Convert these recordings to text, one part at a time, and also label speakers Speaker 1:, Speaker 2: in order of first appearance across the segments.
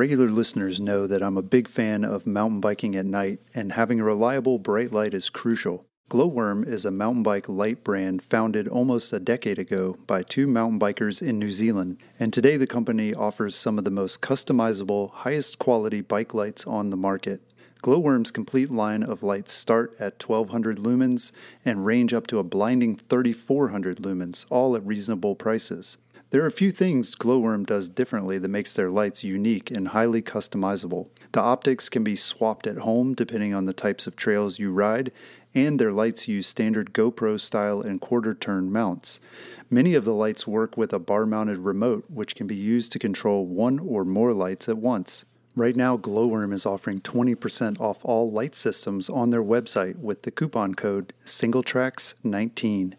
Speaker 1: Regular listeners know that I'm a big fan of mountain biking at night, and having a reliable bright light is crucial. Gloworm is a mountain bike light brand founded almost a decade ago by two mountain bikers in New Zealand, and today the company offers some of the most customizable, highest quality bike lights on the market. Gloworm's complete line of lights start at 1200 lumens and range up to a blinding 3400 lumens, all at reasonable prices. There are a few things Gloworm does differently that makes their lights unique and highly customizable. The optics can be swapped at home depending on the types of trails you ride, and their lights use standard GoPro style and quarter turn mounts. Many of the lights work with a bar mounted remote, which can be used to control one or more lights at once. Right now, Gloworm is offering 20% off all light systems on their website with the coupon code SingleTracks19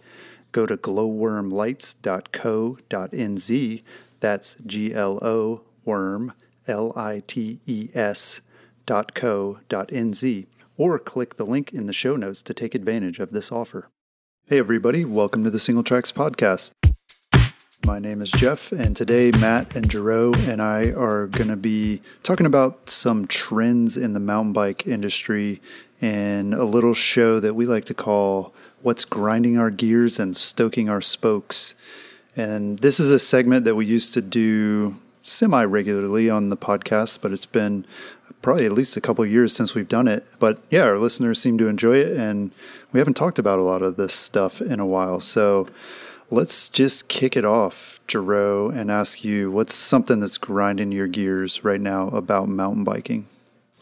Speaker 1: go to glowormlites.co.nz. That's G L O worm L I T E S dot co dot nz or click the link in the show notes to take advantage of this offer. Hey everybody, welcome to the Single Tracks podcast. My name is Jeff, and today Matt and Jero and I are going to be talking about some trends in the mountain bike industry and a little show that we like to call what's grinding our gears and stoking our spokes. And this is a segment that we used to do semi regularly on the podcast, but it's been probably at least a couple years since we've done it. But yeah, our listeners seem to enjoy it, and we haven't talked about a lot of this stuff in a while. So let's just kick it off, Jero, and ask you what's something that's grinding your gears right now about mountain biking?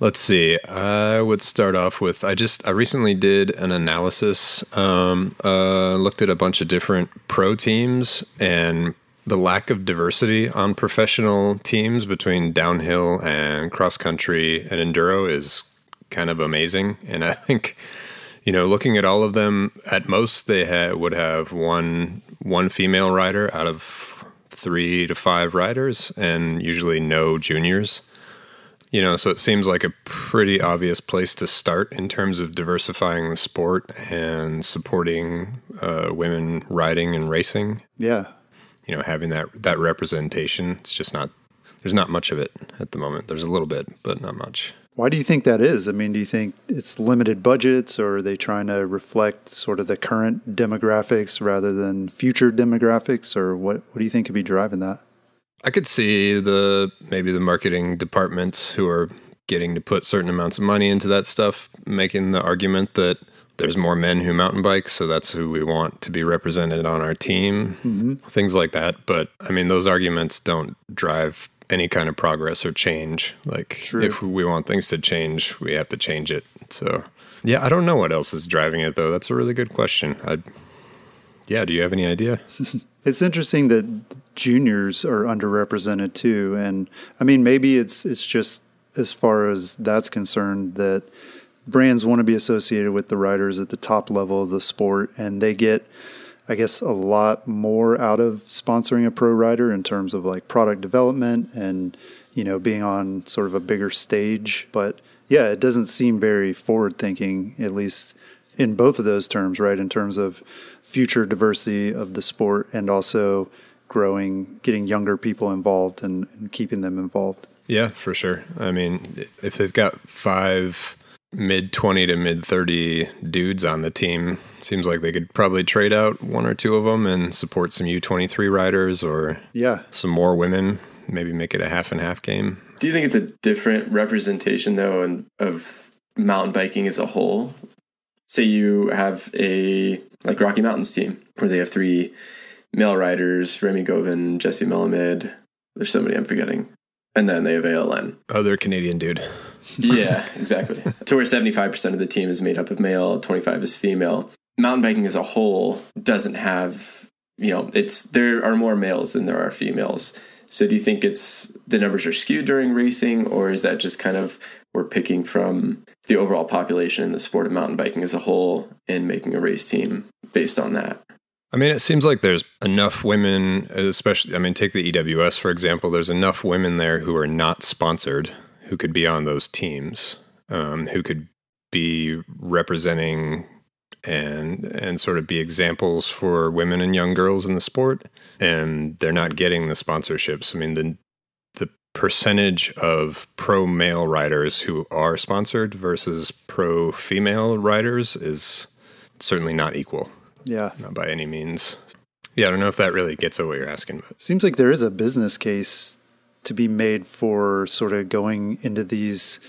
Speaker 2: Let's see. I would start off with I just I recently did an analysis. Um, uh, looked at a bunch of different pro teams and the lack of diversity on professional teams between downhill and cross country and enduro is kind of amazing. And I think you know, looking at all of them, at most they ha- would have one one female rider out of three to five riders, and usually no juniors. You know, so it seems like a pretty obvious place to start in terms of diversifying the sport and supporting uh, women riding and racing.
Speaker 1: Yeah.
Speaker 2: You know, having that that representation. It's just not. There's not much of it at the moment. There's a little bit, but not much.
Speaker 1: Why do you think that is? I mean, do you think it's limited budgets, or are they trying to reflect sort of the current demographics rather than future demographics, or what? What do you think could be driving that?
Speaker 2: I could see the maybe the marketing departments who are getting to put certain amounts of money into that stuff, making the argument that there's more men who mountain bike, so that's who we want to be represented on our team, mm-hmm. things like that. But I mean, those arguments don't drive any kind of progress or change. Like, True. if we want things to change, we have to change it. So, yeah, I don't know what else is driving it, though. That's a really good question. I, yeah, do you have any idea?
Speaker 1: it's interesting that juniors are underrepresented too. And I mean, maybe it's it's just as far as that's concerned that brands want to be associated with the riders at the top level of the sport, and they get, I guess, a lot more out of sponsoring a pro rider in terms of like product development and you know being on sort of a bigger stage. But yeah, it doesn't seem very forward thinking, at least in both of those terms, right? In terms of future diversity of the sport and also growing, getting younger people involved and, and keeping them involved.
Speaker 2: Yeah, for sure. I mean, if they've got five mid 20 to mid 30 dudes on the team, seems like they could probably trade out one or two of them and support some U23 riders or
Speaker 1: yeah,
Speaker 2: some more women, maybe make it a half and half game.
Speaker 3: Do you think it's a different representation though and of mountain biking as a whole? Say you have a like Rocky Mountains team where they have three male riders, Remi Gauvin, Jesse Melamed. There's somebody I'm forgetting. And then they have ALN.
Speaker 2: Oh, they're Canadian dude.
Speaker 3: yeah, exactly. to where 75% of the team is made up of male, 25 is female. Mountain biking as a whole doesn't have, you know, it's there are more males than there are females. So do you think it's the numbers are skewed during racing, or is that just kind of we're picking from the overall population in the sport of mountain biking as a whole and making a race team based on that?
Speaker 2: I mean, it seems like there's enough women, especially, I mean, take the EWS, for example, there's enough women there who are not sponsored who could be on those teams, um, who could be representing and and sort of be examples for women and young girls in the sport and they're not getting the sponsorships. I mean the the percentage of pro male riders who are sponsored versus pro female riders is certainly not equal
Speaker 1: yeah.
Speaker 2: Not by any means. Yeah i don't know if that really gets at what you're asking but
Speaker 1: seems like there is a business case to be made for sort of going into these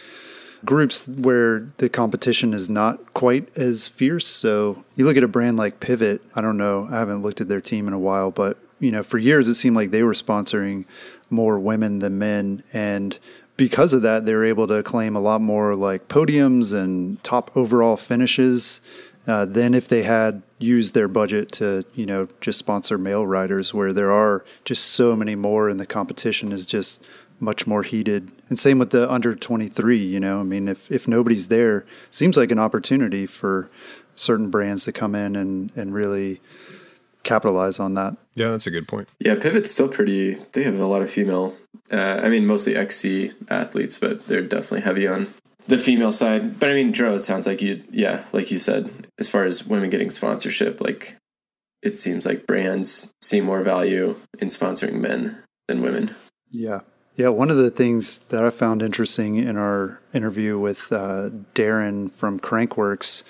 Speaker 1: groups where the competition is not quite as fierce. So you look at a brand like Pivot, I don't know, I haven't looked at their team in a while, but you know, for years it seemed like they were sponsoring more women than men. And because of that, they were able to claim a lot more like podiums and top overall finishes uh, than if they had used their budget to, you know, just sponsor male riders, where there are just so many more, and the competition is just much more heated. And same with the under 23, you know, I mean, if, if nobody's there, seems like an opportunity for certain brands to come in and, and really capitalize on that.
Speaker 2: Yeah, that's a good point.
Speaker 3: Yeah, Pivot's still pretty, they have a lot of female, uh, I mean, mostly XC athletes, but they're definitely heavy on the female side. But I mean, Dro, it sounds like you, yeah, like you said, as far as women getting sponsorship, like it seems like brands see more value in sponsoring men than women.
Speaker 1: Yeah. Yeah, one of the things that I found interesting in our interview with uh, Darren from Crankworx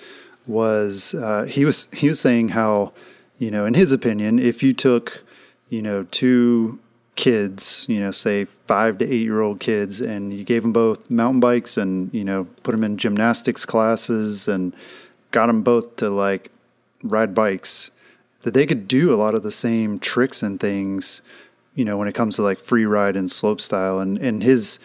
Speaker 1: was uh, he was he was saying how you know in his opinion if you took you know two kids you know say five to eight year old kids and you gave them both mountain bikes and you know put them in gymnastics classes and got them both to like ride bikes that they could do a lot of the same tricks and things you know, when it comes to like free ride and slope style. And, and his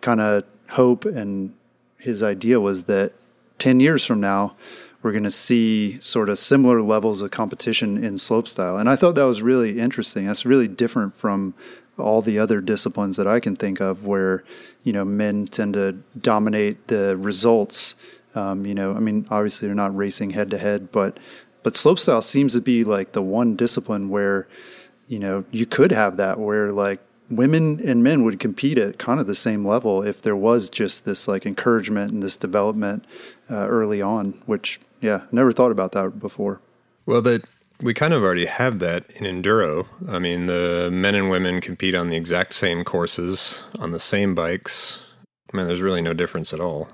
Speaker 1: kind of hope and his idea was that 10 years from now, we're going to see sort of similar levels of competition in slope style. And I thought that was really interesting. That's really different from all the other disciplines that I can think of where, you know, men tend to dominate the results. Um, you know, I mean, obviously they're not racing head to head, but, but slope style seems to be like the one discipline where, you know, you could have that where like women and men would compete at kind of the same level if there was just this like encouragement and this development uh, early on, which, yeah, never thought about that before.
Speaker 2: Well, that we kind of already have that in enduro. I mean, the men and women compete on the exact same courses on the same bikes. I mean, there's really no difference at all,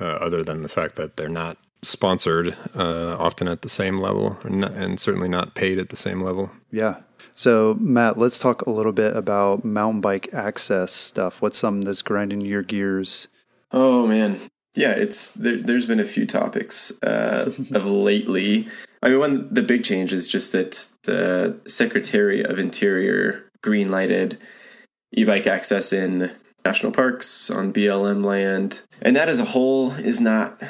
Speaker 2: uh, other than the fact that they're not sponsored uh, often at the same level and, and certainly not paid at the same level.
Speaker 1: Yeah. So, Matt, let's talk a little bit about mountain bike access stuff. What's something that's grinding your gears?
Speaker 3: Oh, man. Yeah, it's there, has been a few topics uh, of lately. I mean, one the big change is just that the Secretary of Interior green lighted e-bike access in national parks on BLM land, and that as a whole is not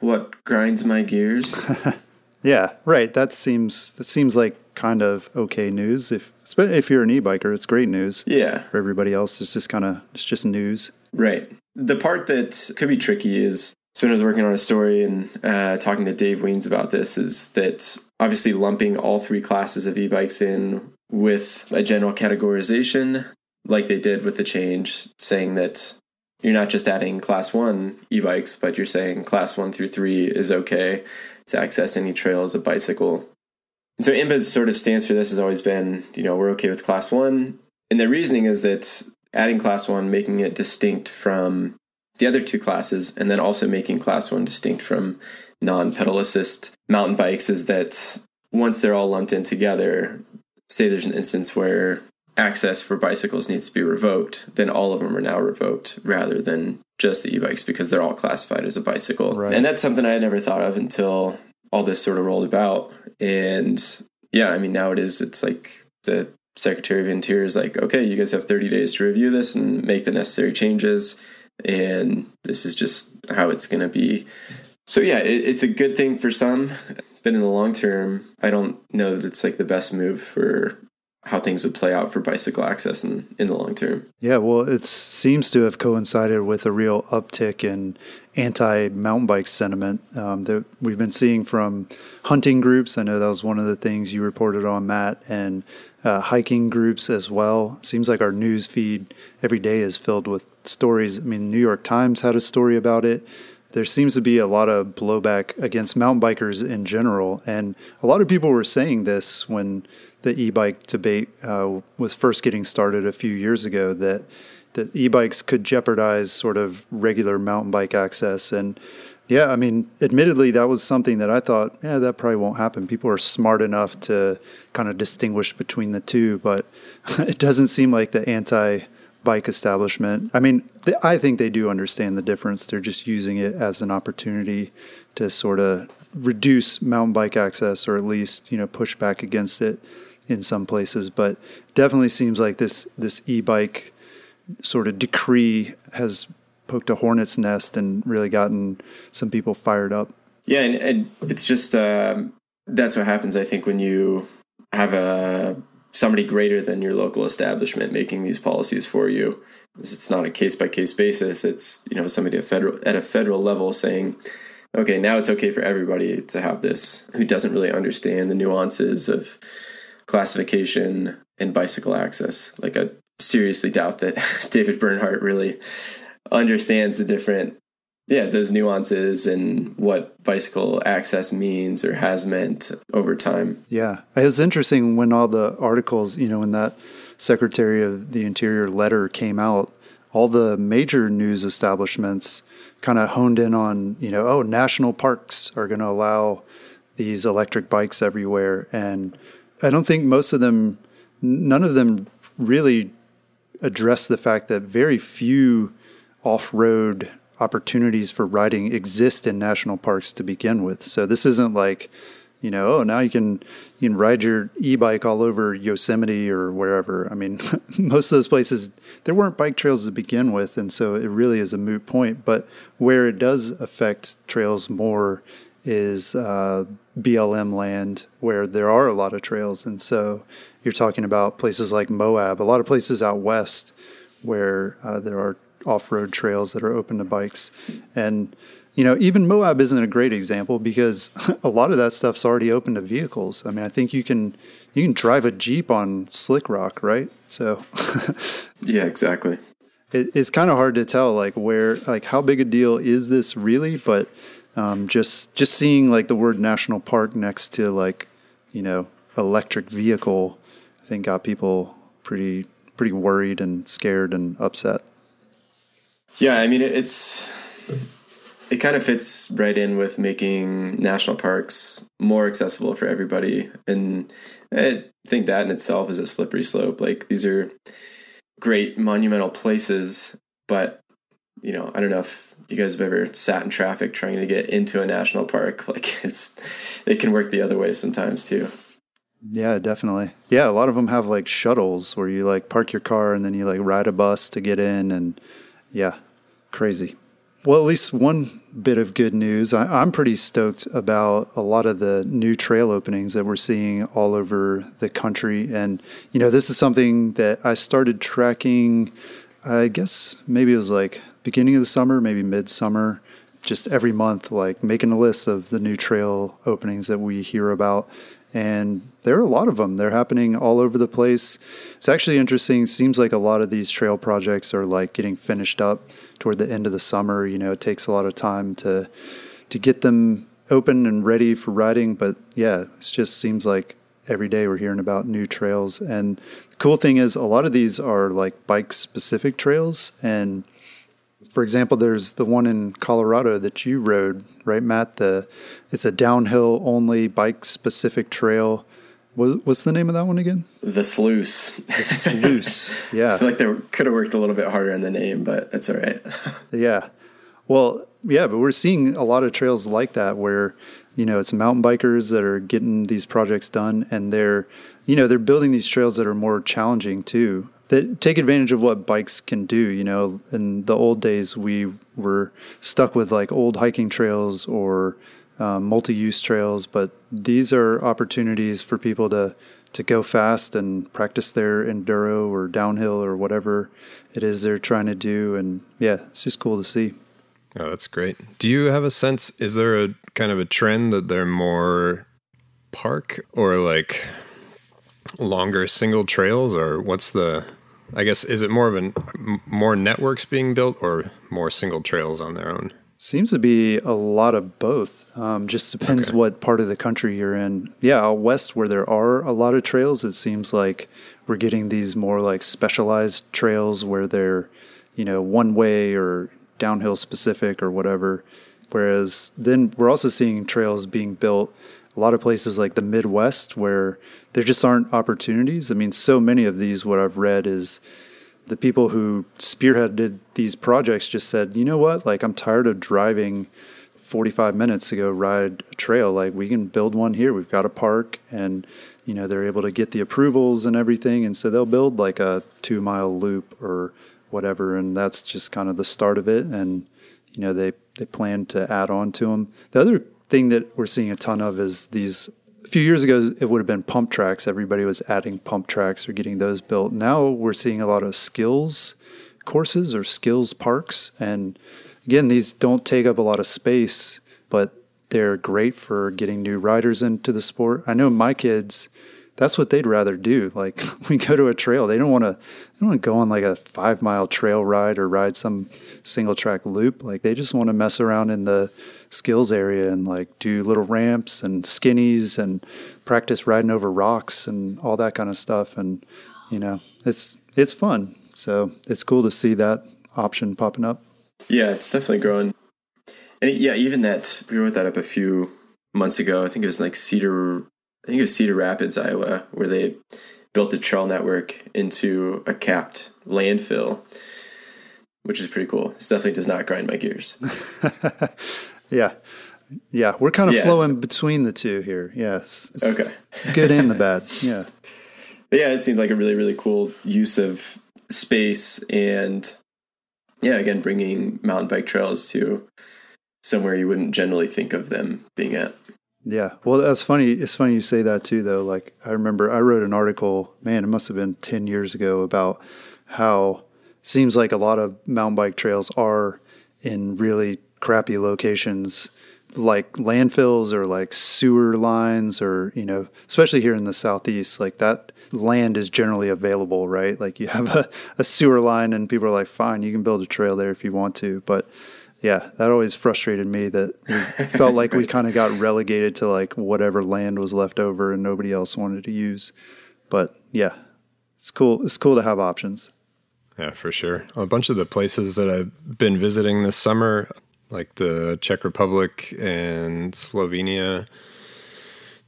Speaker 3: what grinds my gears.
Speaker 1: yeah, right. That seems that seems like kind of okay news. If if you're an e-biker, it's great news.
Speaker 3: Yeah.
Speaker 1: For everybody else, it's just kind of it's just news.
Speaker 3: Right. The part that could be tricky is so when I was working on a story and uh, talking to Dave Wiens about this, is that obviously lumping all three classes of e-bikes in with a general categorization, like they did with the change, saying that you're not just adding class one e-bikes, but you're saying class one through three is okay to access any trail as a bicycle. And so IMBA's sort of stance for this has always been, you know, we're okay with class one. And the reasoning is that adding class one, making it distinct from the other two classes, and then also making class one distinct from non pedal assist mountain bikes is that once they're all lumped in together, say there's an instance where access for bicycles needs to be revoked, then all of them are now revoked rather than just the e-bikes because they're all classified as a bicycle. Right. And that's something I had never thought of until all this sort of rolled about. And yeah, I mean now it is it's like the Secretary of Interior is like, okay, you guys have 30 days to review this and make the necessary changes. And this is just how it's going to be. So yeah, it, it's a good thing for some, but in the long term, I don't know that it's like the best move for how things would play out for bicycle access in, in the long term.
Speaker 1: Yeah, well, it seems to have coincided with a real uptick in anti mountain bike sentiment um, that we've been seeing from hunting groups. I know that was one of the things you reported on, Matt, and uh, hiking groups as well. Seems like our news feed every day is filled with stories. I mean, New York Times had a story about it. There seems to be a lot of blowback against mountain bikers in general. And a lot of people were saying this when the e bike debate uh, was first getting started a few years ago that that e-bikes could jeopardize sort of regular mountain bike access and yeah i mean admittedly that was something that i thought yeah that probably won't happen. People are smart enough to kind of distinguish between the two but it doesn't seem like the anti bike establishment i mean i think they do understand the difference. They're just using it as an opportunity to sort of reduce mountain bike access or at least you know push back against it in some places but definitely seems like this this e-bike sort of decree has poked a hornet's nest and really gotten some people fired up.
Speaker 3: Yeah, and, and it's just um, that's what happens. I think when you have a somebody greater than your local establishment making these policies for you. It's not a case by case basis. It's you know somebody at federal at a federal level saying, okay, now it's okay for everybody to have this who doesn't really understand the nuances of classification and bicycle access. Like I seriously doubt that David Bernhardt really understands the different yeah those nuances and what bicycle access means or has meant over time.
Speaker 1: Yeah. It was interesting when all the articles you know when that secretary of the interior letter came out all the major news establishments kind of honed in on you know oh national parks are going to allow these electric bikes everywhere. And i don't think most of them none of them really address the fact that very few off road opportunities for riding exist in national parks to begin with. So this isn't like, you know, oh now you can you can ride your e-bike all over Yosemite or wherever. I mean, most of those places there weren't bike trails to begin with, and so it really is a moot point. But where it does affect trails more is uh, BLM land, where there are a lot of trails, and so you're talking about places like Moab, a lot of places out west where uh, there are off-road trails that are open to bikes, and you know even Moab isn't a great example because a lot of that stuff's already open to vehicles. I mean, I think you can you can drive a jeep on slick rock, right? So
Speaker 3: yeah, exactly.
Speaker 1: It, it's kind of hard to tell like where like how big a deal is this really, but um, just just seeing like the word national park next to like you know electric vehicle I think got people pretty pretty worried and scared and upset.
Speaker 3: Yeah, I mean it's it kind of fits right in with making national parks more accessible for everybody and I think that in itself is a slippery slope. Like these are great monumental places, but you know, I don't know if you guys have ever sat in traffic trying to get into a national park. Like it's it can work the other way sometimes too.
Speaker 1: Yeah, definitely. Yeah, a lot of them have like shuttles where you like park your car and then you like ride a bus to get in, and yeah, crazy. Well, at least one bit of good news. I, am pretty stoked about a lot of the new trail openings that we're seeing all over the country. And, you know, this is something that I started tracking, I guess maybe it was like beginning of the summer, maybe midsummer, just every month, like making a list of the new trail openings that we hear about and there are a lot of them. They're happening all over the place. It's actually interesting. Seems like a lot of these trail projects are like getting finished up toward the end of the summer. You know, it takes a lot of time to to get them open and ready for riding. But yeah, it just seems like every day we're hearing about new trails. And the cool thing is, a lot of these are like bike specific trails and for example, there's the one in Colorado that you rode, right, Matt? The it's a downhill only bike specific trail. What's the name of that one again?
Speaker 3: The Sluice.
Speaker 1: The Sluice. Yeah.
Speaker 3: I feel like they could have worked a little bit harder in the name, but that's all right.
Speaker 1: yeah. Well, yeah, but we're seeing a lot of trails like that where you know it's mountain bikers that are getting these projects done, and they're you know they're building these trails that are more challenging too that take advantage of what bikes can do. You know, in the old days, we were stuck with like old hiking trails or um, multi-use trails, but these are opportunities for people to to go fast and practice their enduro or downhill or whatever it is they're trying to do. And yeah, it's just cool to see.
Speaker 2: Oh, that's great. Do you have a sense? Is there a kind of a trend that they're more park or like longer single trails, or what's the? I guess is it more of an more networks being built or more single trails on their own?
Speaker 1: Seems to be a lot of both. Um, just depends okay. what part of the country you're in. Yeah, out west where there are a lot of trails, it seems like we're getting these more like specialized trails where they're, you know, one way or downhill specific or whatever. Whereas then we're also seeing trails being built a lot of places like the Midwest where there just aren't opportunities. I mean, so many of these, what I've read is the people who spearheaded these projects just said, you know what, like I'm tired of driving 45 minutes to go ride a trail. Like we can build one here. We've got a park and, you know, they're able to get the approvals and everything. And so they'll build like a two mile loop or whatever. And that's just kind of the start of it. And, you know, they, they plan to add on to them. The other thing that we're seeing a ton of is these a few years ago, it would have been pump tracks. Everybody was adding pump tracks or getting those built. Now we're seeing a lot of skills courses or skills parks. And again, these don't take up a lot of space, but they're great for getting new riders into the sport. I know my kids, that's what they'd rather do. Like we go to a trail, they don't want to, they don't want to go on like a five mile trail ride or ride some single track loop. Like they just want to mess around in the skills area and like do little ramps and skinnies and practice riding over rocks and all that kind of stuff. And you know, it's it's fun. So it's cool to see that option popping up.
Speaker 3: Yeah, it's definitely growing. And yeah, even that we wrote that up a few months ago. I think it was like Cedar. I think it was Cedar Rapids, Iowa, where they built a trail network into a capped landfill, which is pretty cool. It definitely does not grind my gears.
Speaker 1: Yeah. Yeah. We're kind of yeah. flowing between the two here. Yes.
Speaker 3: Yeah, okay.
Speaker 1: good and the bad. Yeah.
Speaker 3: But yeah, it seemed like a really, really cool use of space and yeah, again, bringing mountain bike trails to somewhere you wouldn't generally think of them being at.
Speaker 1: Yeah. Well, that's funny. It's funny you say that too, though. Like, I remember I wrote an article, man, it must have been 10 years ago, about how it seems like a lot of mountain bike trails are in really crappy locations like landfills or like sewer lines or you know especially here in the southeast like that land is generally available right? Like you have a, a sewer line and people are like fine you can build a trail there if you want to. But yeah that always frustrated me that we felt like we kind of got relegated to like whatever land was left over and nobody else wanted to use. But yeah it's cool it's cool to have options.
Speaker 2: Yeah, for sure. A bunch of the places that I've been visiting this summer, like the Czech Republic and Slovenia,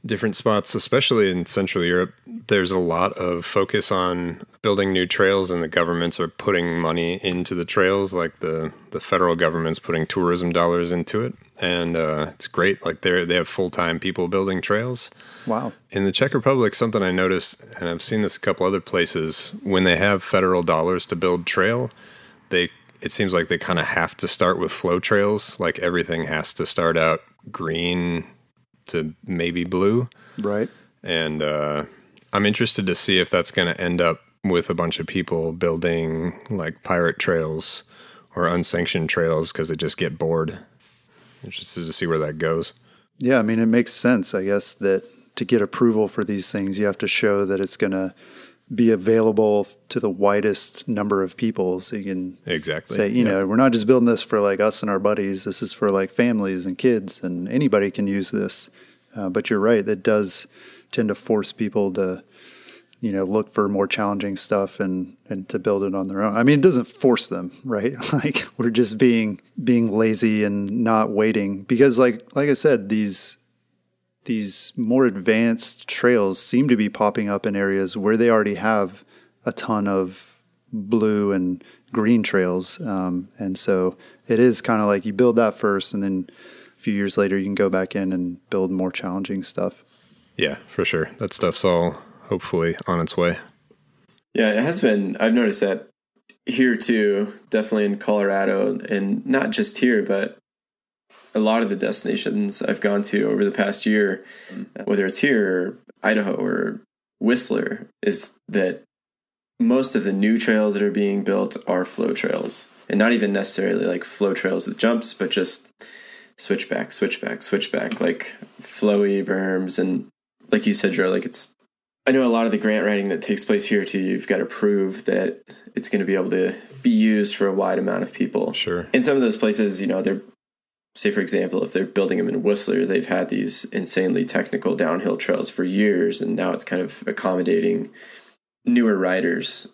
Speaker 2: different spots, especially in Central Europe, there's a lot of focus on building new trails, and the governments are putting money into the trails. Like the the federal government's putting tourism dollars into it, and uh, it's great. Like they they have full time people building trails.
Speaker 1: Wow!
Speaker 2: In the Czech Republic, something I noticed, and I've seen this a couple other places, when they have federal dollars to build trail, they it seems like they kind of have to start with flow trails. Like everything has to start out green to maybe blue.
Speaker 1: Right.
Speaker 2: And uh, I'm interested to see if that's going to end up with a bunch of people building like pirate trails or unsanctioned trails because they just get bored. Interested to see where that goes.
Speaker 1: Yeah, I mean, it makes sense, I guess, that to get approval for these things, you have to show that it's going to be available to the widest number of people so you can
Speaker 2: exactly.
Speaker 1: say you know we're not just building this for like us and our buddies. This is for like families and kids and anybody can use this. Uh, but you're right it does tend to force people to you know look for more challenging stuff and and to build it on their own. I mean it doesn't force them right? Like we're just being being lazy and not waiting because like like i said these these more advanced trails seem to be popping up in areas where they already have a ton of blue and green trails. Um, and so it is kind of like you build that first, and then a few years later, you can go back in and build more challenging stuff.
Speaker 2: Yeah, for sure. That stuff's all hopefully on its way.
Speaker 3: Yeah, it has been. I've noticed that here too, definitely in Colorado, and not just here, but a lot of the destinations I've gone to over the past year, uh, whether it's here Idaho or Whistler is that most of the new trails that are being built are flow trails, and not even necessarily like flow trails with jumps, but just switchback, switchback, switchback, like flowy berms, and like you said, Joe, like it's. I know a lot of the grant writing that takes place here too. You've got to prove that it's going to be able to be used for a wide amount of people.
Speaker 2: Sure.
Speaker 3: In some of those places, you know, they're say for example, if they're building them in Whistler, they've had these insanely technical downhill trails for years, and now it's kind of accommodating newer riders.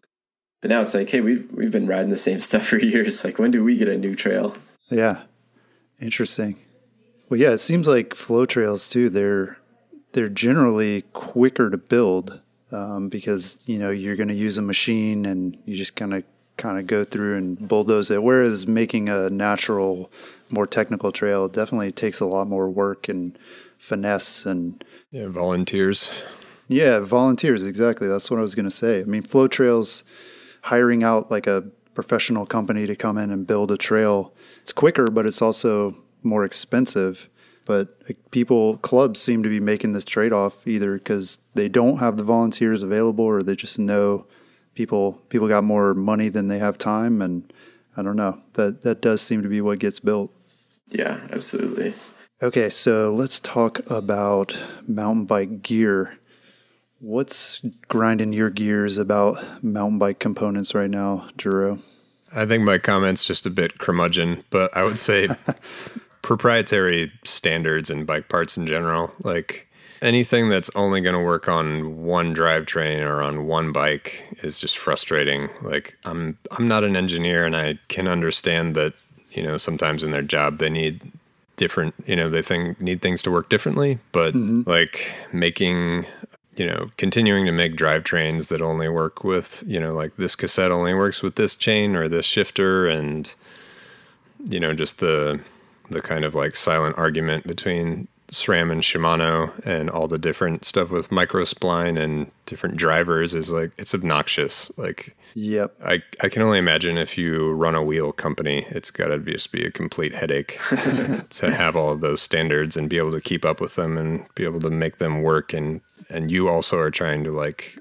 Speaker 3: But now it's like, hey, we've we've been riding the same stuff for years. Like, when do we get a new trail?
Speaker 1: Yeah, interesting. Well, yeah, it seems like flow trails too. They're they're generally quicker to build um, because you know you're going to use a machine and you just kind of kind of go through and bulldoze it. Whereas making a natural, more technical trail definitely takes a lot more work and finesse and
Speaker 2: yeah, volunteers.
Speaker 1: Yeah, volunteers. Exactly. That's what I was going to say. I mean, flow trails, hiring out like a professional company to come in and build a trail, it's quicker, but it's also more expensive. But people, clubs seem to be making this trade off either because they don't have the volunteers available or they just know people people got more money than they have time and I don't know. That that does seem to be what gets built.
Speaker 3: Yeah, absolutely.
Speaker 1: Okay, so let's talk about mountain bike gear. What's grinding your gears about mountain bike components right now, Jero?
Speaker 2: I think my comment's just a bit curmudgeon, but I would say proprietary standards and bike parts in general. Like anything that's only going to work on one drivetrain or on one bike is just frustrating. Like I'm I'm not an engineer and I can understand that, you know, sometimes in their job they need different, you know, they think need things to work differently, but mm-hmm. like making you know, continuing to make drivetrains that only work with, you know, like this cassette only works with this chain or this shifter and you know, just the the kind of like silent argument between SRAM and Shimano and all the different stuff with microspline and different drivers is like it's obnoxious. Like
Speaker 1: Yep.
Speaker 2: I, I can only imagine if you run a wheel company, it's got to just be a complete headache to have all of those standards and be able to keep up with them and be able to make them work. And, and you also are trying to like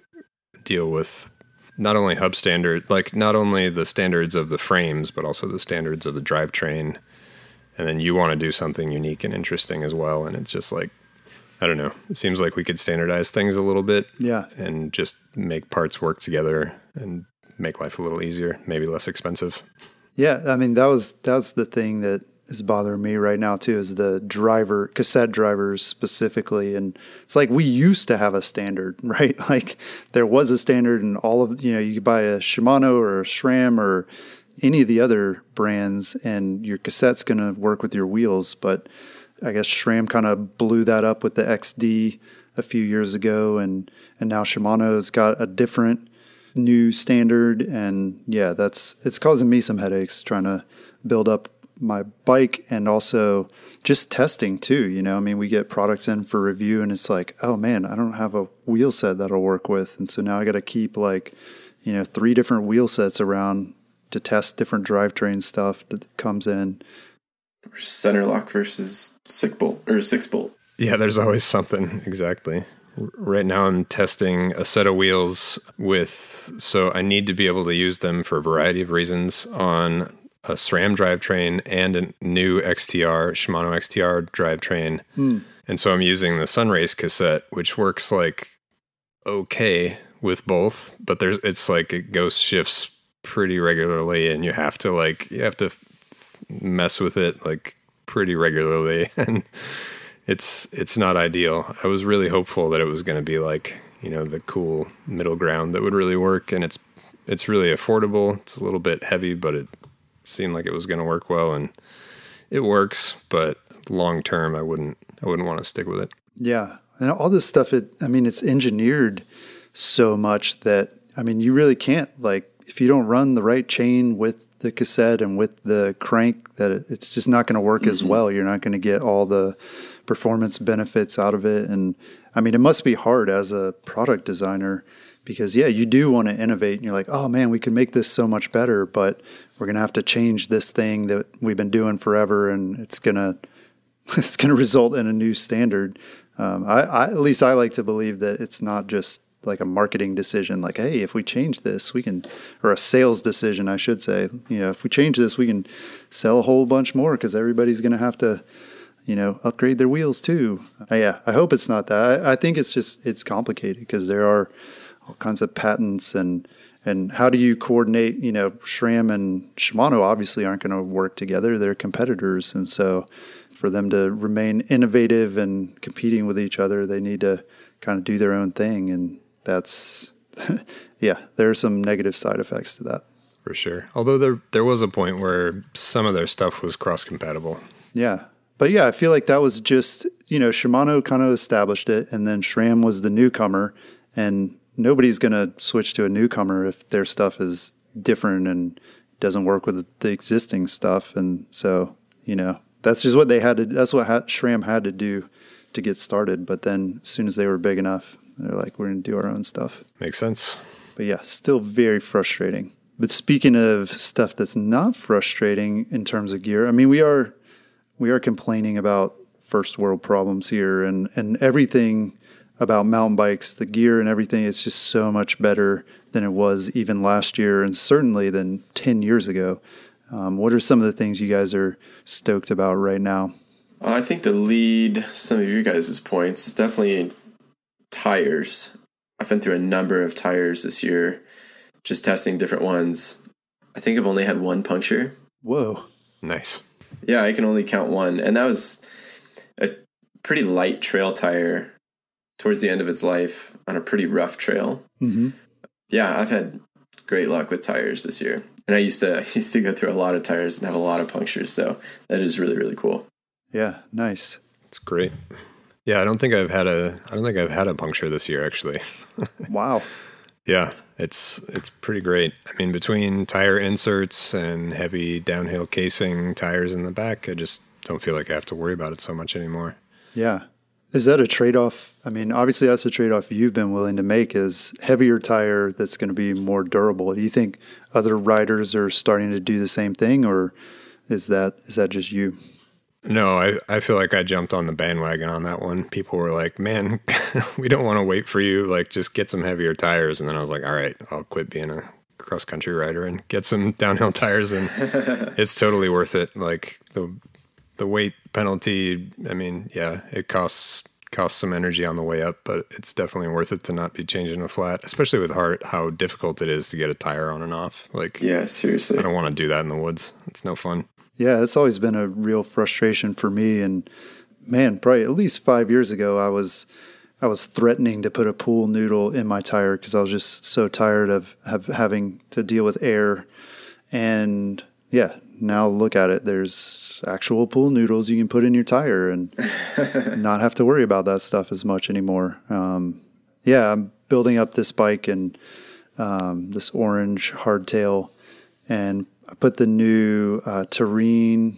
Speaker 2: deal with not only hub standard, like not only the standards of the frames, but also the standards of the drivetrain. And then you want to do something unique and interesting as well. And it's just like, I don't know. It seems like we could standardize things a little bit.
Speaker 1: Yeah.
Speaker 2: And just make parts work together and make life a little easier, maybe less expensive.
Speaker 1: Yeah, I mean that was that's the thing that is bothering me right now too is the driver cassette drivers specifically and it's like we used to have a standard right like there was a standard and all of you know you could buy a Shimano or a SRAM or any of the other brands and your cassette's going to work with your wheels but I guess SRAM kind of blew that up with the XD a few years ago and and now Shimano's got a different new standard and yeah that's it's causing me some headaches trying to build up my bike and also just testing too you know? I mean we get products in for review and it's like oh man i don't have a wheel set that'll work with and so now i got to keep like you know three different wheel sets around to test different drivetrain stuff that comes in
Speaker 3: center lock versus six bolt or six bolt
Speaker 2: yeah there's always something exactly Right now, I'm testing a set of wheels with, so I need to be able to use them for a variety of reasons on a SRAM drivetrain and a new XTR, Shimano XTR drivetrain. Mm. And so I'm using the Sunrace cassette, which works like okay with both, but there's, it's like it ghost shifts pretty regularly and you have to like, you have to mess with it like pretty regularly. And, it's it's not ideal. I was really hopeful that it was going to be like you know the cool middle ground that would really work, and it's it's really affordable. It's a little bit heavy, but it seemed like it was going to work well, and it works. But long term, I wouldn't I wouldn't want to stick with it.
Speaker 1: Yeah, and all this stuff. It I mean, it's engineered so much that I mean, you really can't like if you don't run the right chain with the cassette and with the crank, that it's just not going to work mm-hmm. as well. You're not going to get all the performance benefits out of it. And I mean, it must be hard as a product designer because, yeah, you do want to innovate and you're like, oh man, we can make this so much better, but we're going to have to change this thing that we've been doing forever and it's going to. It's going to result in a new standard. Um, I, I, at least I like to believe that it's not just like a marketing decision, like, hey, if we change this, we can, or a sales decision, I should say, you know, if we change this, we can sell a whole bunch more because everybody's going to have to, you know, upgrade their wheels too. Uh, yeah, I hope it's not that. I, I think it's just it's complicated because there are all kinds of patents and and how do you coordinate? You know, SRAM and Shimano obviously aren't going to work together; they're competitors, and so for them to remain innovative and competing with each other, they need to kind of do their own thing, and that's yeah, there are some negative side effects to that.
Speaker 2: For sure. Although there there was a point where some of their stuff was cross compatible.
Speaker 1: Yeah. But yeah, I feel like that was just, you know, Shimano kind of established it and then SRAM was the newcomer and nobody's going to switch to a newcomer if their stuff is different and doesn't work with the existing stuff and so, you know, that's just what they had to that's what SRAM had to do to get started, but then as soon as they were big enough, they're like, we're going to do our own stuff.
Speaker 2: Makes sense.
Speaker 1: But yeah, still very frustrating. But speaking of stuff that's not frustrating in terms of gear, I mean, we are we are complaining about first world problems here, and and everything about mountain bikes, the gear and everything is just so much better than it was even last year, and certainly than ten years ago. Um, what are some of the things you guys are stoked about right now?
Speaker 3: I think to lead some of your guys' points, definitely tires. I've been through a number of tires this year, just testing different ones. I think I've only had one puncture.
Speaker 1: Whoa.
Speaker 2: Nice.
Speaker 3: Yeah, I can only count one. And that was a pretty light trail tire towards the end of its life on a pretty rough trail.
Speaker 1: Mm-hmm.
Speaker 3: Yeah, I've had great luck with tires this year. And I used to I used to go through a lot of tires and have a lot of punctures, so that is really really cool.
Speaker 1: Yeah, nice.
Speaker 2: It's great. Yeah, I don't think I've had a I don't think I've had a puncture this year actually.
Speaker 1: wow.
Speaker 2: Yeah, it's it's pretty great. I mean, between tire inserts and heavy downhill casing tires in the back, I just don't feel like I have to worry about it so much anymore.
Speaker 1: Yeah. Is that a trade off? I mean, obviously that's a trade off you've been willing to make is heavier tire that's going to be more durable. Do you think other riders are starting to do the same thing or is that is that just you?
Speaker 2: No, I, I feel like I jumped on the bandwagon on that one. People were like, man, we don't want to wait for you. Like, just get some heavier tires. And then I was like, all right, I'll quit being a cross country rider and get some downhill tires. And it's totally worth it. Like, the, the weight penalty, I mean, yeah, it costs costs some energy on the way up, but it's definitely worth it to not be changing a flat, especially with heart, how difficult it is to get a tire on and off. Like,
Speaker 3: yeah, seriously.
Speaker 2: I don't want to do that in the woods. It's no fun.
Speaker 1: Yeah, it's always been a real frustration for me. And man, probably at least five years ago, I was I was threatening to put a pool noodle in my tire because I was just so tired of, of having to deal with air. And yeah, now look at it. There's actual pool noodles you can put in your tire and not have to worry about that stuff as much anymore. Um, yeah, I'm building up this bike and um, this orange hardtail and I put the new uh, Terrene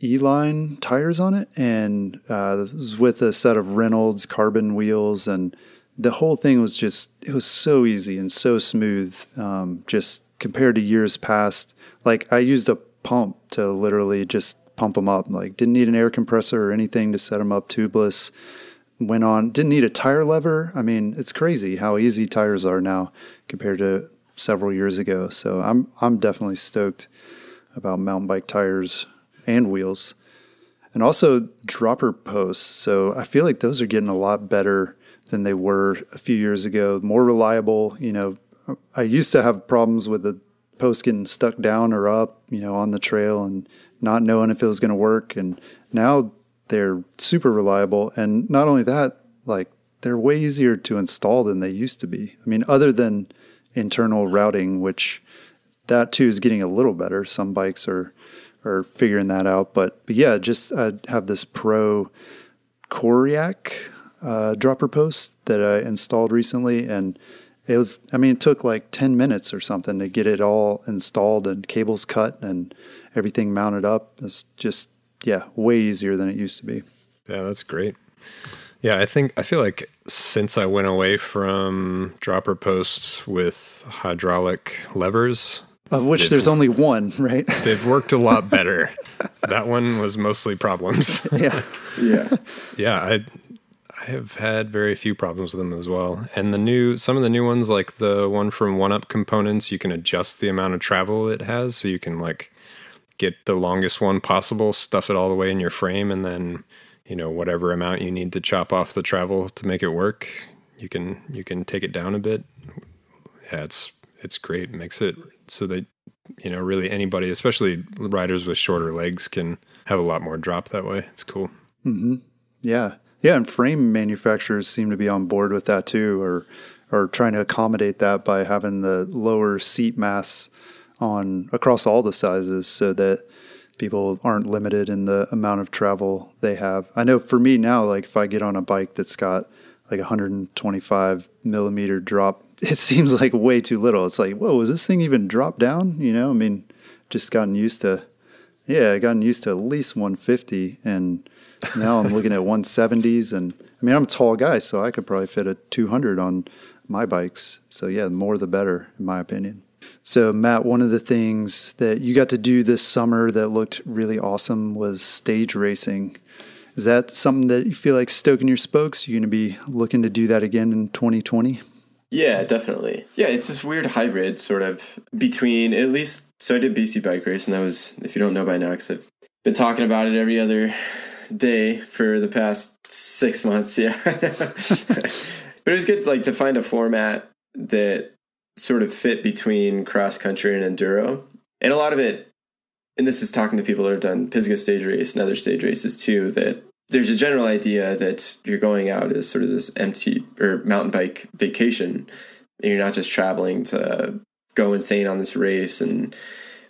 Speaker 1: E-line tires on it, and uh, it was with a set of Reynolds carbon wheels, and the whole thing was just it was so easy and so smooth. Um, just compared to years past, like I used a pump to literally just pump them up. Like didn't need an air compressor or anything to set them up tubeless. Went on, didn't need a tire lever. I mean, it's crazy how easy tires are now compared to several years ago. So I'm I'm definitely stoked about mountain bike tires and wheels. And also dropper posts. So I feel like those are getting a lot better than they were a few years ago. More reliable, you know. I used to have problems with the post getting stuck down or up, you know, on the trail and not knowing if it was going to work and now they're super reliable and not only that, like they're way easier to install than they used to be. I mean, other than internal routing, which that too is getting a little better. Some bikes are are figuring that out, but but yeah, just I have this Pro Koryak uh, dropper post that I installed recently, and it was I mean it took like ten minutes or something to get it all installed and cables cut and everything mounted up. It's just yeah, way easier than it used to be.
Speaker 2: Yeah, that's great. Yeah, I think I feel like since I went away from dropper posts with hydraulic levers,
Speaker 1: of which there's only one, right?
Speaker 2: they've worked a lot better. that one was mostly problems.
Speaker 1: yeah,
Speaker 3: yeah,
Speaker 2: yeah. I I have had very few problems with them as well. And the new, some of the new ones, like the one from One Up Components, you can adjust the amount of travel it has, so you can like get the longest one possible, stuff it all the way in your frame, and then you know whatever amount you need to chop off the travel to make it work, you can you can take it down a bit. Yeah, it's it's great. Makes it so that you know really anybody, especially riders with shorter legs, can have a lot more drop that way. It's cool.
Speaker 1: Mm-hmm. Yeah, yeah, and frame manufacturers seem to be on board with that too, or or trying to accommodate that by having the lower seat mass on across all the sizes, so that people aren't limited in the amount of travel they have. I know for me now, like if I get on a bike that's got like 125 millimeter drop, it seems like way too little. It's like, whoa, is this thing even drop down? You know, I mean, just gotten used to, yeah, gotten used to at least 150 and now I'm looking at 170s, and I mean I'm a tall guy, so I could probably fit a 200 on my bikes. So yeah, the more the better, in my opinion. So Matt, one of the things that you got to do this summer that looked really awesome was stage racing. Is that something that you feel like stoking your spokes? You're going to be looking to do that again in 2020?
Speaker 3: Yeah, definitely. Yeah, it's this weird hybrid sort of between at least. So I did BC bike race, and that was, if you don't know by now, because I've been talking about it every other day for the past six months. Yeah. but it was good like to find a format that sort of fit between cross country and enduro. And a lot of it, and this is talking to people that have done Pisgah stage race and other stage races too, that there's a general idea that you're going out as sort of this empty or mountain bike vacation. And you're not just traveling to go insane on this race and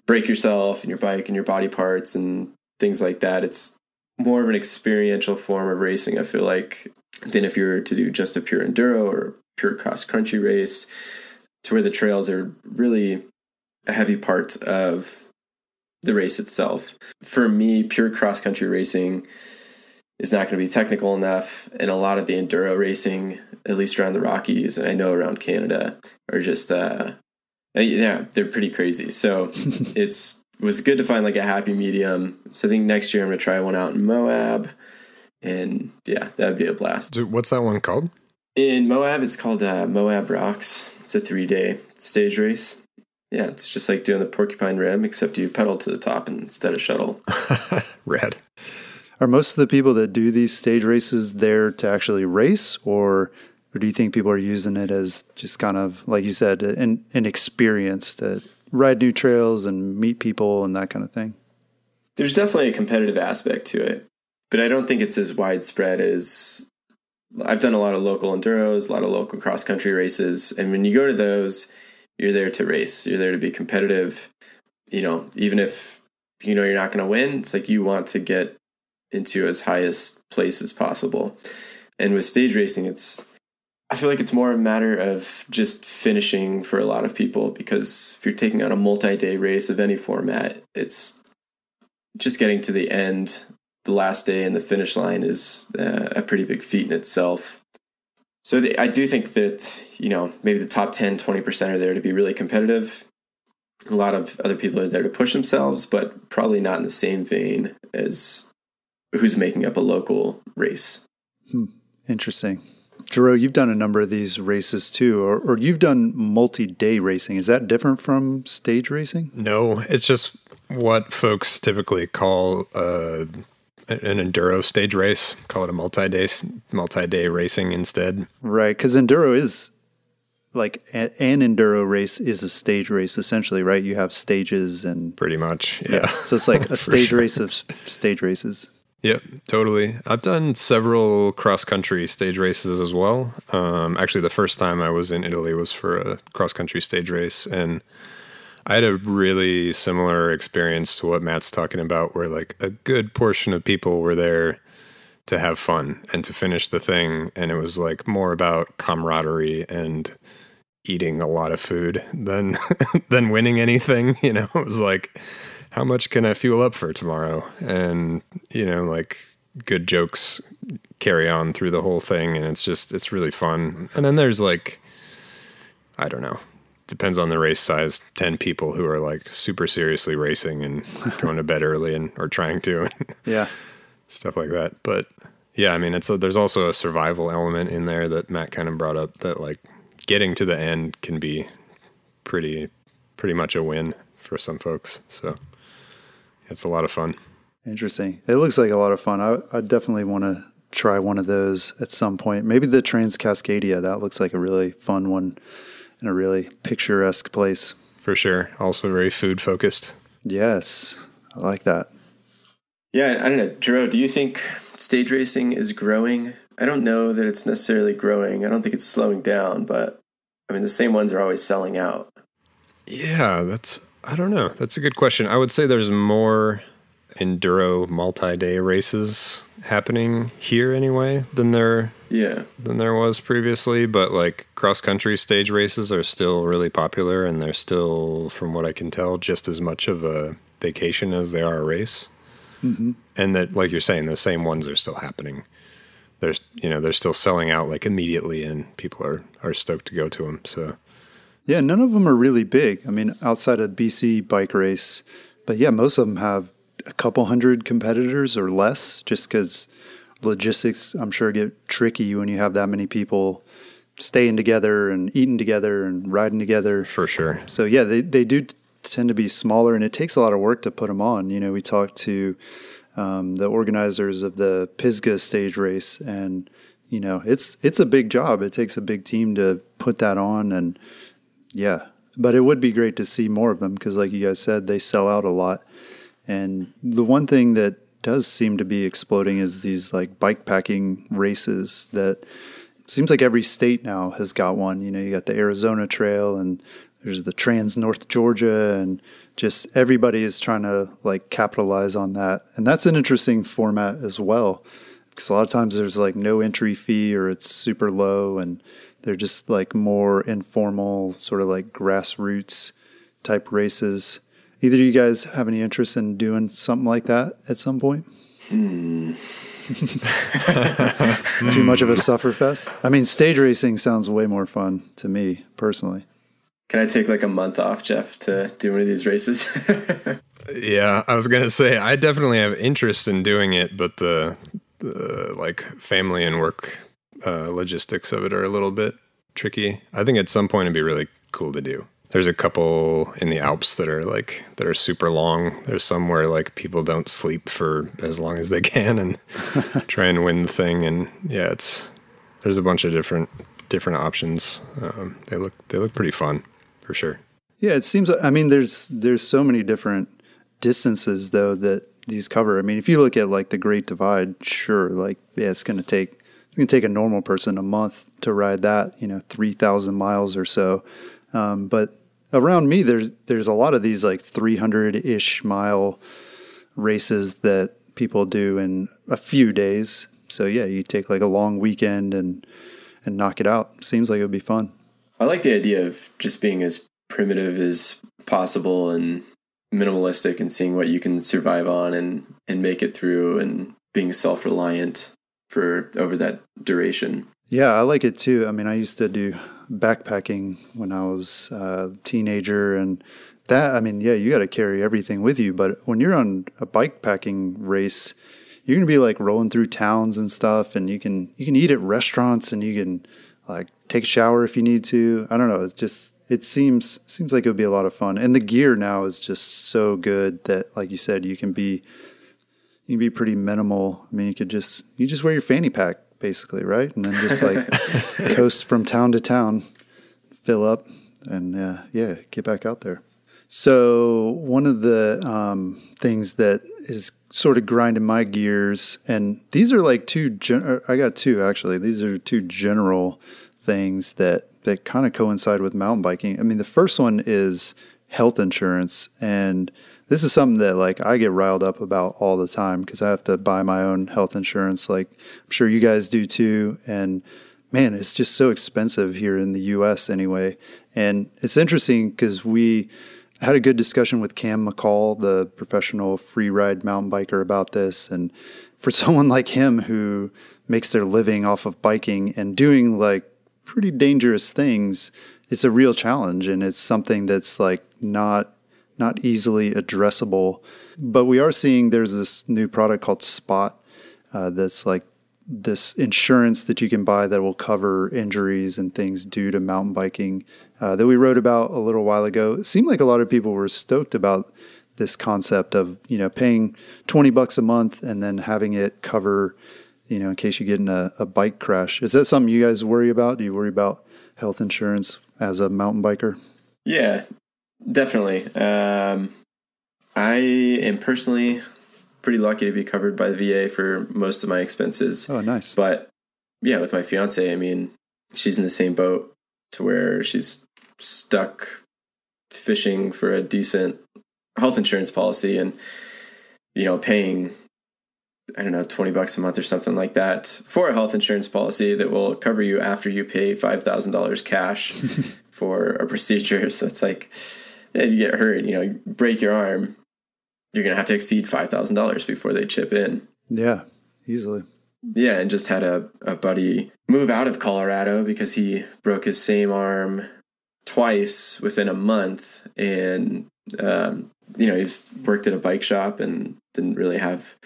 Speaker 3: break yourself and your bike and your body parts and things like that. It's more of an experiential form of racing, I feel like, than if you were to do just a pure enduro or pure cross country race, to where the trails are really a heavy part of the race itself. For me, pure cross country racing is not going to be technical enough, and a lot of the enduro racing, at least around the Rockies, and I know around Canada, are just uh, yeah, they're pretty crazy. So it's it was good to find like a happy medium. So I think next year I'm gonna try one out in Moab, and yeah, that'd be a blast.
Speaker 2: Dude, what's that one called?
Speaker 3: In Moab, it's called uh, Moab Rocks. It's a three day stage race. Yeah, it's just like doing the Porcupine Rim, except you pedal to the top instead of shuttle.
Speaker 2: Rad.
Speaker 1: Are most of the people that do these stage races there to actually race, or or do you think people are using it as just kind of like you said, an an experience to ride new trails and meet people and that kind of thing?
Speaker 3: There's definitely a competitive aspect to it, but I don't think it's as widespread as I've done a lot of local enduros, a lot of local cross country races, and when you go to those, you're there to race. You're there to be competitive. You know, even if you know you're not going to win, it's like you want to get into as highest place as possible. And with stage racing, it's I feel like it's more a matter of just finishing for a lot of people because if you're taking on a multi day race of any format, it's just getting to the end, the last day, and the finish line is uh, a pretty big feat in itself. So the, I do think that, you know, maybe the top 10, 20% are there to be really competitive. A lot of other people are there to push themselves, but probably not in the same vein as who's making up a local race.
Speaker 1: Hmm. Interesting. Jero, you've done a number of these races too, or, or you've done multi day racing. Is that different from stage racing?
Speaker 2: No, it's just what folks typically call uh, an enduro stage race. Call it a multi day multi day racing instead.
Speaker 1: Right, because enduro is like an enduro race is a stage race essentially, right? You have stages and
Speaker 2: pretty much, yeah. yeah.
Speaker 1: So it's like a stage sure. race of stage races.
Speaker 2: Yep, totally. I've done several cross country stage races as well. Um, actually, the first time I was in Italy was for a cross country stage race, and I had a really similar experience to what Matt's talking about, where like a good portion of people were there to have fun and to finish the thing, and it was like more about camaraderie and eating a lot of food than than winning anything. You know, it was like how much can I fuel up for tomorrow? And, you know, like good jokes carry on through the whole thing. And it's just, it's really fun. And then there's like, I don't know, depends on the race size 10 people who are like super seriously racing and going to bed early and or trying to
Speaker 1: yeah
Speaker 2: stuff like that but yeah, I mean, it's a, there's also a survival element in there that Matt kind of brought up that like getting to the end can be pretty pretty much a win for some folks. So it's a lot of fun.
Speaker 1: Interesting. It looks like a lot of fun. I, I definitely want to try one of those at some point. Maybe the Trans Cascadia. That looks like a really fun one and a really picturesque place.
Speaker 2: For sure. Also very food focused.
Speaker 1: Yes, I like that.
Speaker 3: Yeah, I don't know. Drew, do you think stage racing is growing? I don't know that it's necessarily growing. I don't think it's slowing down, but I mean, the same ones are always selling out.
Speaker 2: Yeah, that's, I don't know. That's a good question. I would say there's more enduro multi-day races happening here anyway than there
Speaker 3: yeah.
Speaker 2: than there was previously but like cross country stage races are still really popular and they're still from what i can tell just as much of a vacation as they are a race. Mm-hmm. and that like you're saying the same ones are still happening. There's you know they're still selling out like immediately and people are are stoked to go to them so.
Speaker 1: Yeah none of them are really big. I mean outside of bc bike race but yeah most of them have a couple hundred competitors or less, just because logistics, I'm sure, get tricky when you have that many people staying together and eating together and riding together.
Speaker 2: For sure.
Speaker 1: So, yeah, they, they do tend to be smaller and it takes a lot of work to put them on. You know, we talked to um, the organizers of the Pisgah stage race and you know it's it's a big job it takes a big team to put that on and yeah but it would be great to see more of them because like you guys said they sell out a lot and the one thing that does seem to be exploding is these like bike packing races that seems like every state now has got one. You know, you got the Arizona Trail and there's the Trans North Georgia and just everybody is trying to like capitalize on that. And that's an interesting format as well. Because a lot of times there's like no entry fee or it's super low and they're just like more informal, sort of like grassroots type races. Either of you guys have any interest in doing something like that at some point? Hmm. Too much of a sufferfest? I mean, stage racing sounds way more fun to me personally.
Speaker 3: Can I take like a month off, Jeff, to do one of these races?
Speaker 2: yeah, I was gonna say I definitely have interest in doing it, but the, the like family and work uh, logistics of it are a little bit tricky. I think at some point it'd be really cool to do there's a couple in the Alps that are like that are super long. There's some where like people don't sleep for as long as they can and try and win the thing. And yeah, it's there's a bunch of different different options. Um, they look they look pretty fun for sure.
Speaker 1: Yeah, it seems. I mean, there's there's so many different distances though that these cover. I mean, if you look at like the Great Divide, sure, like yeah, it's going to take it's going to take a normal person a month to ride that. You know, three thousand miles or so. Um, but around me, there's there's a lot of these like 300 ish mile races that people do in a few days. So yeah, you take like a long weekend and and knock it out. Seems like it would be fun.
Speaker 3: I like the idea of just being as primitive as possible and minimalistic and seeing what you can survive on and and make it through and being self-reliant for over that duration.
Speaker 1: Yeah, I like it too. I mean, I used to do backpacking when I was a teenager, and that, I mean, yeah, you got to carry everything with you. But when you're on a bike packing race, you're gonna be like rolling through towns and stuff, and you can you can eat at restaurants, and you can like take a shower if you need to. I don't know. It's just it seems seems like it would be a lot of fun, and the gear now is just so good that, like you said, you can be you can be pretty minimal. I mean, you could just you just wear your fanny pack basically, right? And then just like coast from town to town, fill up, and uh, yeah, get back out there. So one of the um, things that is sort of grinding my gears, and these are like two. Gen- I got two actually. These are two general things that that kind of coincide with mountain biking. I mean, the first one is health insurance, and this is something that like I get riled up about all the time because I have to buy my own health insurance. Like I'm sure you guys do too. And man, it's just so expensive here in the US anyway. And it's interesting because we had a good discussion with Cam McCaul, the professional free ride mountain biker, about this. And for someone like him who makes their living off of biking and doing like pretty dangerous things, it's a real challenge. And it's something that's like not not easily addressable. But we are seeing there's this new product called Spot uh, that's like this insurance that you can buy that will cover injuries and things due to mountain biking uh, that we wrote about a little while ago. It seemed like a lot of people were stoked about this concept of you know paying 20 bucks a month and then having it cover you know in case you get in a, a bike crash is that something you guys worry about do you worry about health insurance as a mountain biker
Speaker 3: yeah definitely. Um, i am personally pretty lucky to be covered by the va for most of my expenses.
Speaker 1: Oh nice.
Speaker 3: But yeah with my fiance i mean she's in the same boat to where she's stuck fishing for a decent health insurance policy and you know paying I don't know, 20 bucks a month or something like that for a health insurance policy that will cover you after you pay $5,000 cash for a procedure. So it's like, if you get hurt, you know, you break your arm, you're going to have to exceed $5,000 before they chip in.
Speaker 1: Yeah, easily.
Speaker 3: Yeah, and just had a, a buddy move out of Colorado because he broke his same arm twice within a month. And um, you know, he's worked at a bike shop and didn't really have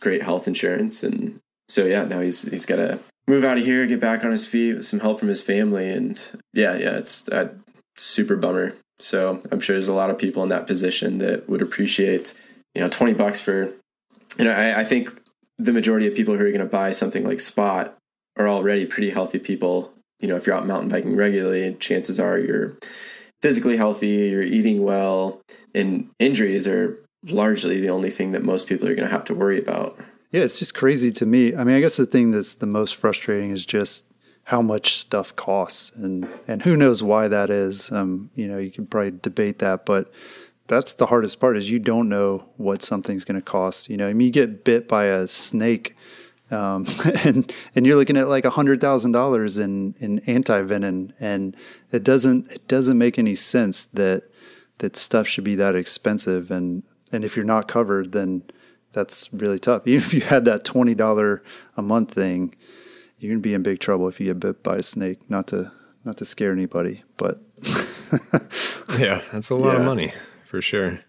Speaker 3: great health insurance. And so, yeah, now he's, he's got to move out of here, get back on his feet with some help from his family. And yeah, yeah, it's that super bummer. So I'm sure there's a lot of people in that position that would appreciate, you know, 20 bucks for, you know, I, I think the majority of people who are going to buy something like Spot are already pretty healthy people. You know, if you're out mountain biking regularly, chances are you're physically healthy, you're eating well, and injuries are largely the only thing that most people are going to have to worry about.
Speaker 1: Yeah, it's just crazy to me. I mean, I guess the thing that's the most frustrating is just how much stuff costs, and and who knows why that is. Um, you know, you can probably debate that, but that's the hardest part is you don't know what something's going to cost. You know, I mean, you get bit by a snake um, and and you're looking at like a hundred thousand dollars in in anti venom, and it doesn't it doesn't make any sense that that stuff should be that expensive. And and if you're not covered, then that's really tough. Even if you had that twenty dollar a month thing, you're gonna be in big trouble if you get bit by a snake. Not to not to scare anybody, but
Speaker 2: yeah, that's a lot yeah. of money for sure.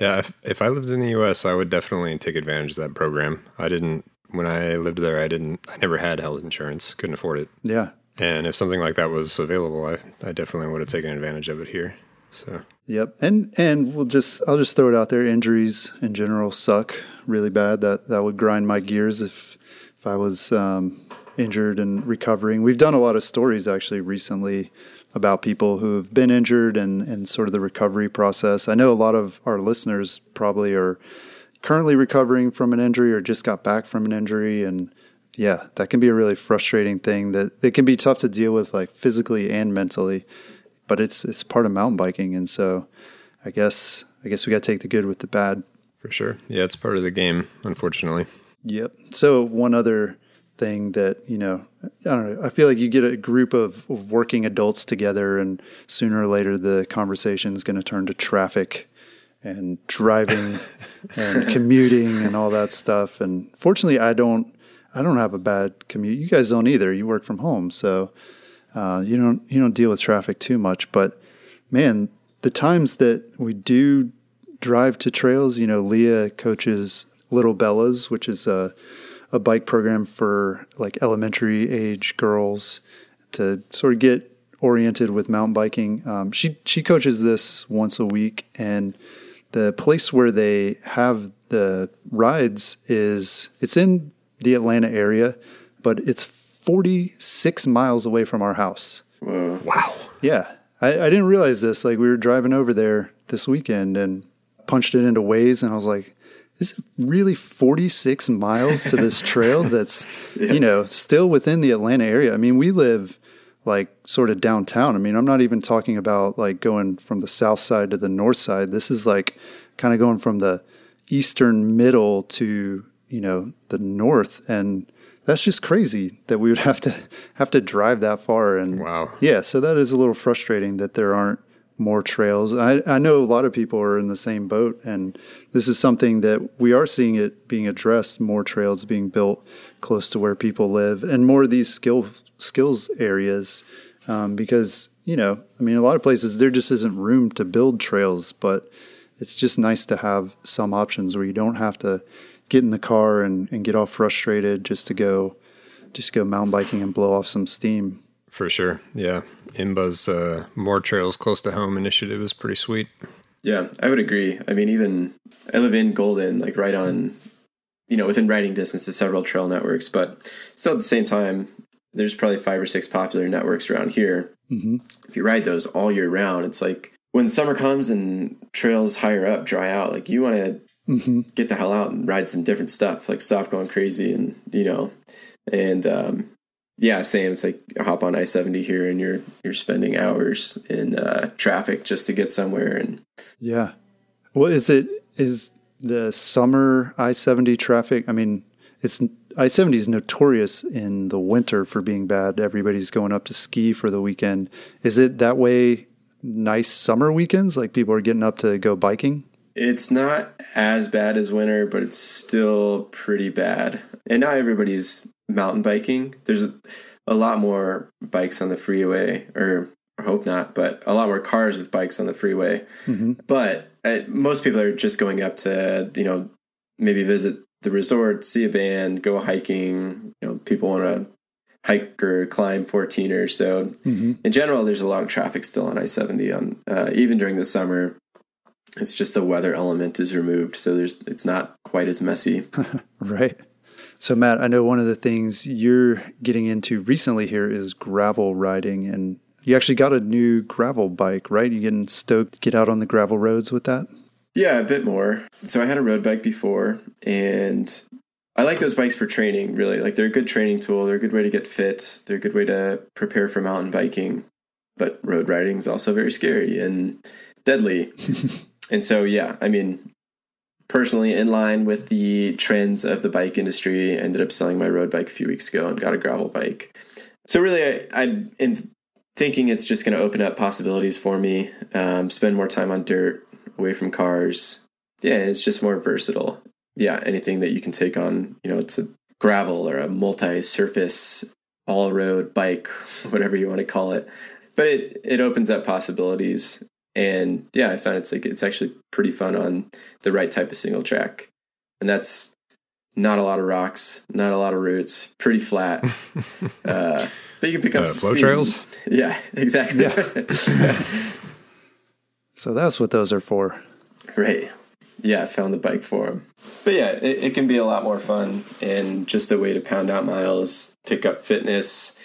Speaker 2: Yeah, if, if I lived in the U.S., I would definitely take advantage of that program. I didn't when I lived there, I didn't, I never had health insurance, couldn't afford it.
Speaker 1: Yeah.
Speaker 2: And if something like that was available, I, I definitely would have taken advantage of it here. So.
Speaker 1: Yep. And, and we'll just, I'll just throw it out there. Injuries in general suck really bad. That, that would grind my gears if, if I was, um, injured and recovering. We've done a lot of stories actually recently about people who have been injured and, and sort of the recovery process. I know a lot of our listeners probably are currently recovering from an injury or just got back from an injury. And yeah that can be a really frustrating thing that it can be tough to deal with like physically and mentally but it's it's part of mountain biking. And so i guess i guess we got to take the good with the bad.
Speaker 2: For sure. Yeah it's part of the game unfortunately.
Speaker 1: Yep. So one other thing that you know i don't know i feel like you get a group of, of working adults together and sooner or later the conversation is going to turn to traffic and driving and commuting and all that stuff. And fortunately, I don't I don't have a bad commute. You guys don't either. You work from home, so uh, you don't you don't deal with traffic too much. But man, the times that we do drive to trails, you know, Leah coaches Little Bellas, which is a a bike program for like elementary age girls to sort of get oriented with mountain biking. Um, she she coaches this once a week, and the place where they have the rides is it's in the Atlanta area, but it's 46 miles away from our house.
Speaker 2: Wow.
Speaker 1: Yeah. I, I didn't realize this. Like we were driving over there this weekend and punched it into Waze and I was like, is it really 46 miles to this trail that's, yeah. you know, still within the Atlanta area? I mean, we live like sort of downtown. I mean, I'm not even talking about like going from the south side to the north side. This is like kind of going from the eastern middle to, you know, the north and that's just crazy that we would have to have to drive that far and
Speaker 2: wow.
Speaker 1: Yeah, so that is a little frustrating that there aren't more trails. I, I know a lot of people are in the same boat, and this is something that we are seeing it being addressed. More trails being built close to where people live, and more of these skill skills areas, um, because you know, I mean, a lot of places there just isn't room to build trails, but it's just nice to have some options where you don't have to get in the car and, and get all frustrated just to go just go mountain biking and blow off some steam.
Speaker 2: For sure. Yeah. IMBA's uh, More Trails Close to Home initiative is pretty sweet.
Speaker 3: Yeah, I would agree. I mean, even I live in Golden, like right on, you know, within riding distance to several trail networks, but still at the same time, there's probably five or six popular networks around here. Mm-hmm. If you ride those all year round, it's like when summer comes and trails higher up dry out, like you want to mm-hmm. get the hell out and ride some different stuff, like stop going crazy and, you know, and, um, yeah, same. It's like hop on I seventy here, and you're you're spending hours in uh, traffic just to get somewhere. And
Speaker 1: yeah, well, is it is the summer I seventy traffic? I mean, it's I seventy is notorious in the winter for being bad. Everybody's going up to ski for the weekend. Is it that way? Nice summer weekends, like people are getting up to go biking.
Speaker 3: It's not as bad as winter, but it's still pretty bad. And not everybody's mountain biking. There's a, lot more bikes on the freeway, or I hope not, but a lot more cars with bikes on the freeway. Mm-hmm. But uh, most people are just going up to, you know, maybe visit the resort, see a band, go hiking. You know, people want to hike or climb 14 or so. Mm-hmm. In general, there's a lot of traffic still on I 70 on uh, even during the summer. It's just the weather element is removed, so there's it's not quite as messy.
Speaker 1: right. So, Matt, I know one of the things you're getting into recently here is gravel riding, and you actually got a new gravel bike, right? You getting stoked to get out on the gravel roads with that?
Speaker 3: Yeah, a bit more. So, I had a road bike before, and I like those bikes for training, really. Like, they're a good training tool, they're a good way to get fit, they're a good way to prepare for mountain biking. But road riding is also very scary and deadly. and so, yeah, I mean, personally in line with the trends of the bike industry. I ended up selling my road bike a few weeks ago and got a gravel bike. So really, I, am thinking it's just going to open up possibilities for me. Um, spend more time on dirt, away from cars. Yeah, it's just more versatile. Yeah, anything that you can take on, you know, it's a gravel or a multi-surface all-road bike, whatever you want to call it. But it it opens up possibilities and yeah, I found it's like it's actually pretty fun on the right type of single track. And that's not a lot of rocks, not a lot of roots, pretty flat. uh, but you can pick up uh, some
Speaker 2: flow
Speaker 3: speed.
Speaker 2: trails.
Speaker 3: Yeah, exactly. Yeah.
Speaker 1: so that's what those are for.
Speaker 3: Right. Yeah, I found the bike for them. But yeah, it, it can be a lot more fun and just a way to pound out miles, pick up fitness,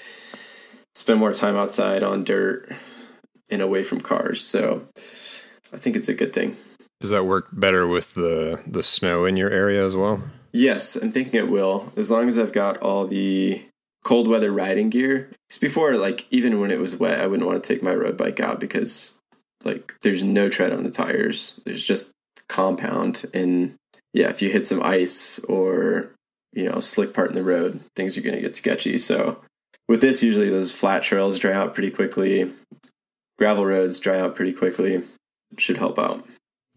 Speaker 3: spend more time outside on dirt and away from cars. So I think it's a good thing.
Speaker 2: Does that work better with the the snow in your area as well?
Speaker 3: Yes, I'm thinking it will. As long as I've got all the cold weather riding gear. Because before, like even when it was wet, I wouldn't want to take my road bike out because like there's no tread on the tires. There's just compound and yeah, if you hit some ice or you know slick part in the road, things are going to get sketchy. So with this, usually those flat trails dry out pretty quickly gravel roads dry out pretty quickly. Should help out.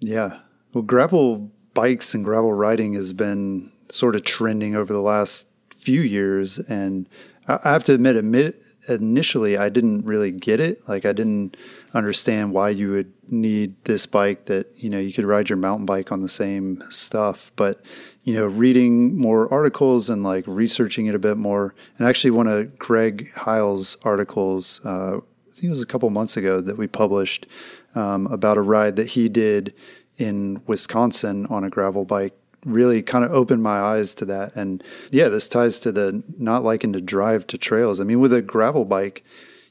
Speaker 1: Yeah. Well, gravel bikes and gravel riding has been sort of trending over the last few years. And I have to admit, admit initially, I didn't really get it. Like, I didn't understand why you would need this bike that, you know, you could ride your mountain bike on the same stuff. But, you know, reading more articles and like researching it a bit more, and actually one of Greg Heil's articles, uh, think it was a couple months ago that we published um, about a ride that he did in Wisconsin on a gravel bike. Really kind of opened my eyes to that. And yeah, this ties to the not liking to drive to trails. I mean, with a gravel bike,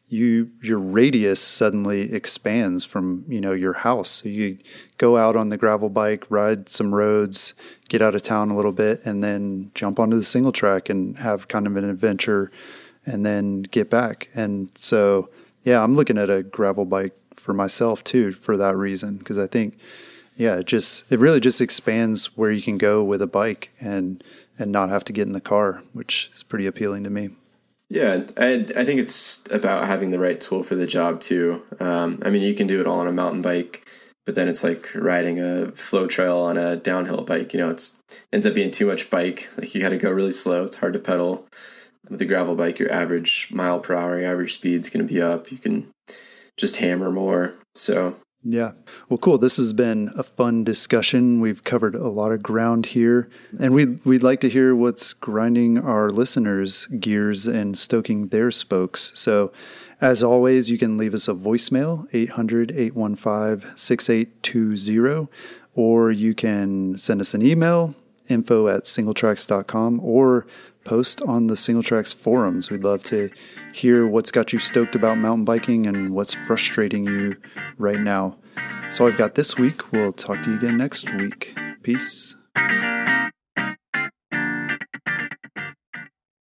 Speaker 1: you your radius suddenly expands from you know your house so you go out on the gravel bike ride some roads get out of town a little bit and then jump onto the single track and have kind of an adventure and then get back and so yeah, I'm looking at a gravel bike for myself too for that reason because I think yeah, it just it really just expands where you can go with a bike and and not have to get in the car, which is pretty appealing to me.
Speaker 3: Yeah, I I think it's about having the right tool for the job too. Um, I mean, you can do it all on a mountain bike, but then it's like riding a flow trail on a downhill bike. You know, it's ends up being too much bike. Like you got to go really slow. It's hard to pedal with a gravel bike, your average mile per hour, your average speed is going to be up. You can just hammer more. So
Speaker 1: Yeah. Well, cool. This has been a fun discussion. We've covered a lot of ground here, and we'd, we'd like to hear what's grinding our listeners' gears and stoking their spokes. So, as always, you can leave us a voicemail, 800 815 6820, or you can send us an email, info at singletracks.com, or post on the Singletracks forums. We'd love to hear what's got you stoked about mountain biking and what's frustrating you right now. So I've got this week. We'll talk to you again next week. Peace.